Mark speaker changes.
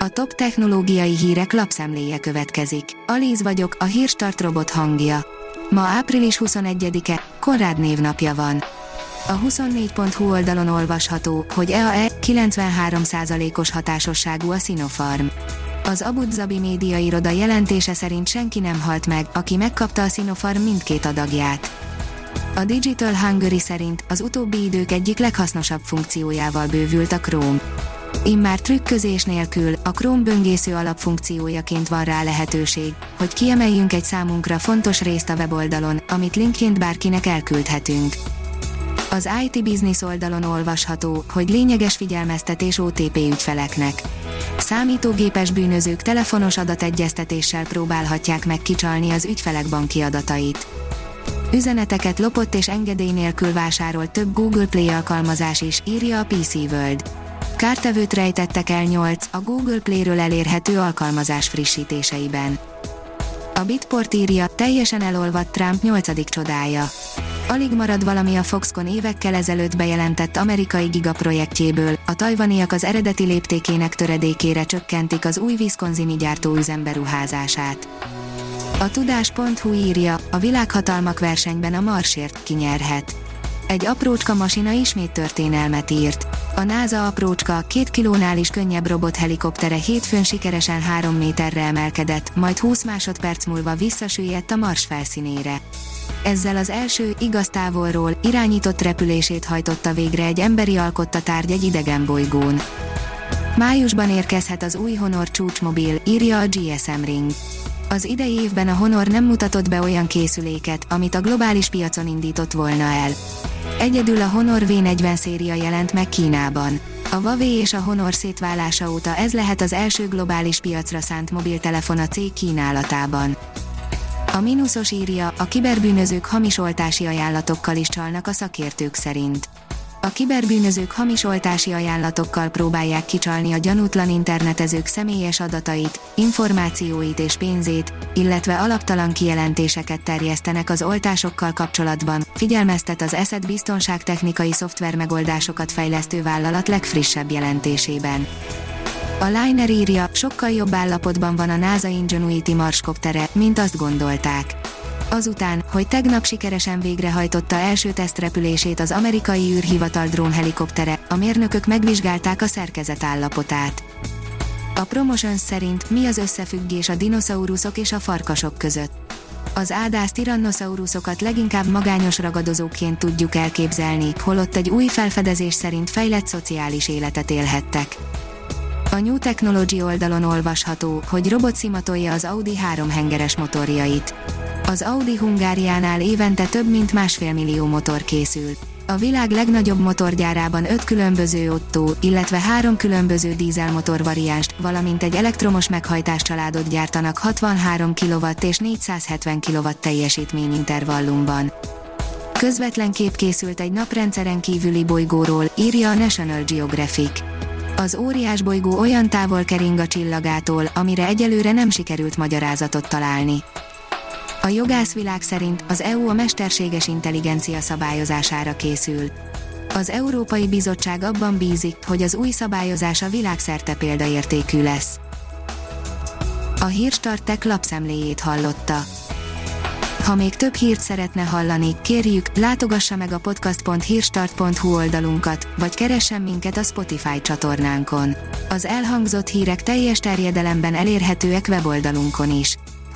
Speaker 1: A top technológiai hírek lapszemléje következik. Alíz vagyok, a hírstart robot hangja. Ma április 21-e, Konrád névnapja van. A 24.hu oldalon olvasható, hogy EAE 93%-os hatásosságú a Sinopharm. Az Abu Dhabi média iroda jelentése szerint senki nem halt meg, aki megkapta a Sinopharm mindkét adagját. A Digital Hungary szerint az utóbbi idők egyik leghasznosabb funkciójával bővült a Chrome. Immár trükközés nélkül a Chrome böngésző alapfunkciójaként van rá lehetőség, hogy kiemeljünk egy számunkra fontos részt a weboldalon, amit linkként bárkinek elküldhetünk. Az IT Business oldalon olvasható, hogy lényeges figyelmeztetés OTP ügyfeleknek. Számítógépes bűnözők telefonos adategyeztetéssel próbálhatják meg kicsalni az ügyfelek banki adatait. Üzeneteket lopott és engedély nélkül vásárolt több Google Play alkalmazás is, írja a PC World. Kártevőt rejtettek el 8 a Google Play-ről elérhető alkalmazás frissítéseiben. A Bitport írja, teljesen elolvadt Trump 8. csodája. Alig marad valami a Foxconn évekkel ezelőtt bejelentett amerikai gigaprojektjéből, a tajvaniak az eredeti léptékének töredékére csökkentik az új Wisconsini gyártóüzem beruházását. A tudás.hu írja, a világhatalmak versenyben a Marsért kinyerhet. Egy aprócska masina ismét történelmet írt. A NASA aprócska, két kilónál is könnyebb robot helikoptere hétfőn sikeresen 3 méterre emelkedett, majd 20 másodperc múlva visszasüllyedt a Mars felszínére. Ezzel az első, igaz távolról, irányított repülését hajtotta végre egy emberi alkotta tárgy egy idegen bolygón. Májusban érkezhet az új Honor csúcsmobil, írja a GSM Ring. Az idei évben a Honor nem mutatott be olyan készüléket, amit a globális piacon indított volna el. Egyedül a Honor V40 széria jelent meg Kínában. A Huawei és a Honor szétválása óta ez lehet az első globális piacra szánt mobiltelefon a cég kínálatában. A mínuszos írja, a kiberbűnözők hamis oltási ajánlatokkal is csalnak a szakértők szerint. A kiberbűnözők hamis oltási ajánlatokkal próbálják kicsalni a gyanútlan internetezők személyes adatait, információit és pénzét, illetve alaptalan kijelentéseket terjesztenek az oltásokkal kapcsolatban, figyelmeztet az ESET biztonságtechnikai szoftvermegoldásokat fejlesztő vállalat legfrissebb jelentésében. A Liner írja, sokkal jobb állapotban van a NASA Ingenuity marskoptere, mint azt gondolták. Azután, hogy tegnap sikeresen végrehajtotta első tesztrepülését az amerikai űrhivatal drónhelikoptere, a mérnökök megvizsgálták a szerkezet állapotát. A Promotions szerint mi az összefüggés a dinoszauruszok és a farkasok között. Az ádász tirannozaurusokat leginkább magányos ragadozóként tudjuk elképzelni, holott egy új felfedezés szerint fejlett szociális életet élhettek. A New Technology oldalon olvasható, hogy robot szimatolja az Audi három hengeres motorjait. Az Audi Hungáriánál évente több mint másfél millió motor készül. A világ legnagyobb motorgyárában öt különböző Otto, illetve három különböző dízelmotor variánst, valamint egy elektromos meghajtás családot gyártanak 63 kW és 470 kW teljesítményintervallumban. Közvetlen kép készült egy naprendszeren kívüli bolygóról, írja a National Geographic. Az óriás bolygó olyan távol kering a csillagától, amire egyelőre nem sikerült magyarázatot találni. A jogászvilág szerint az EU a mesterséges intelligencia szabályozására készül. Az Európai Bizottság abban bízik, hogy az új szabályozás a világszerte példaértékű lesz. A Hírstartek lapszemléjét hallotta. Ha még több hírt szeretne hallani, kérjük, látogassa meg a podcast.hírstart.hu oldalunkat, vagy keressen minket a Spotify csatornánkon. Az elhangzott hírek teljes terjedelemben elérhetőek weboldalunkon is.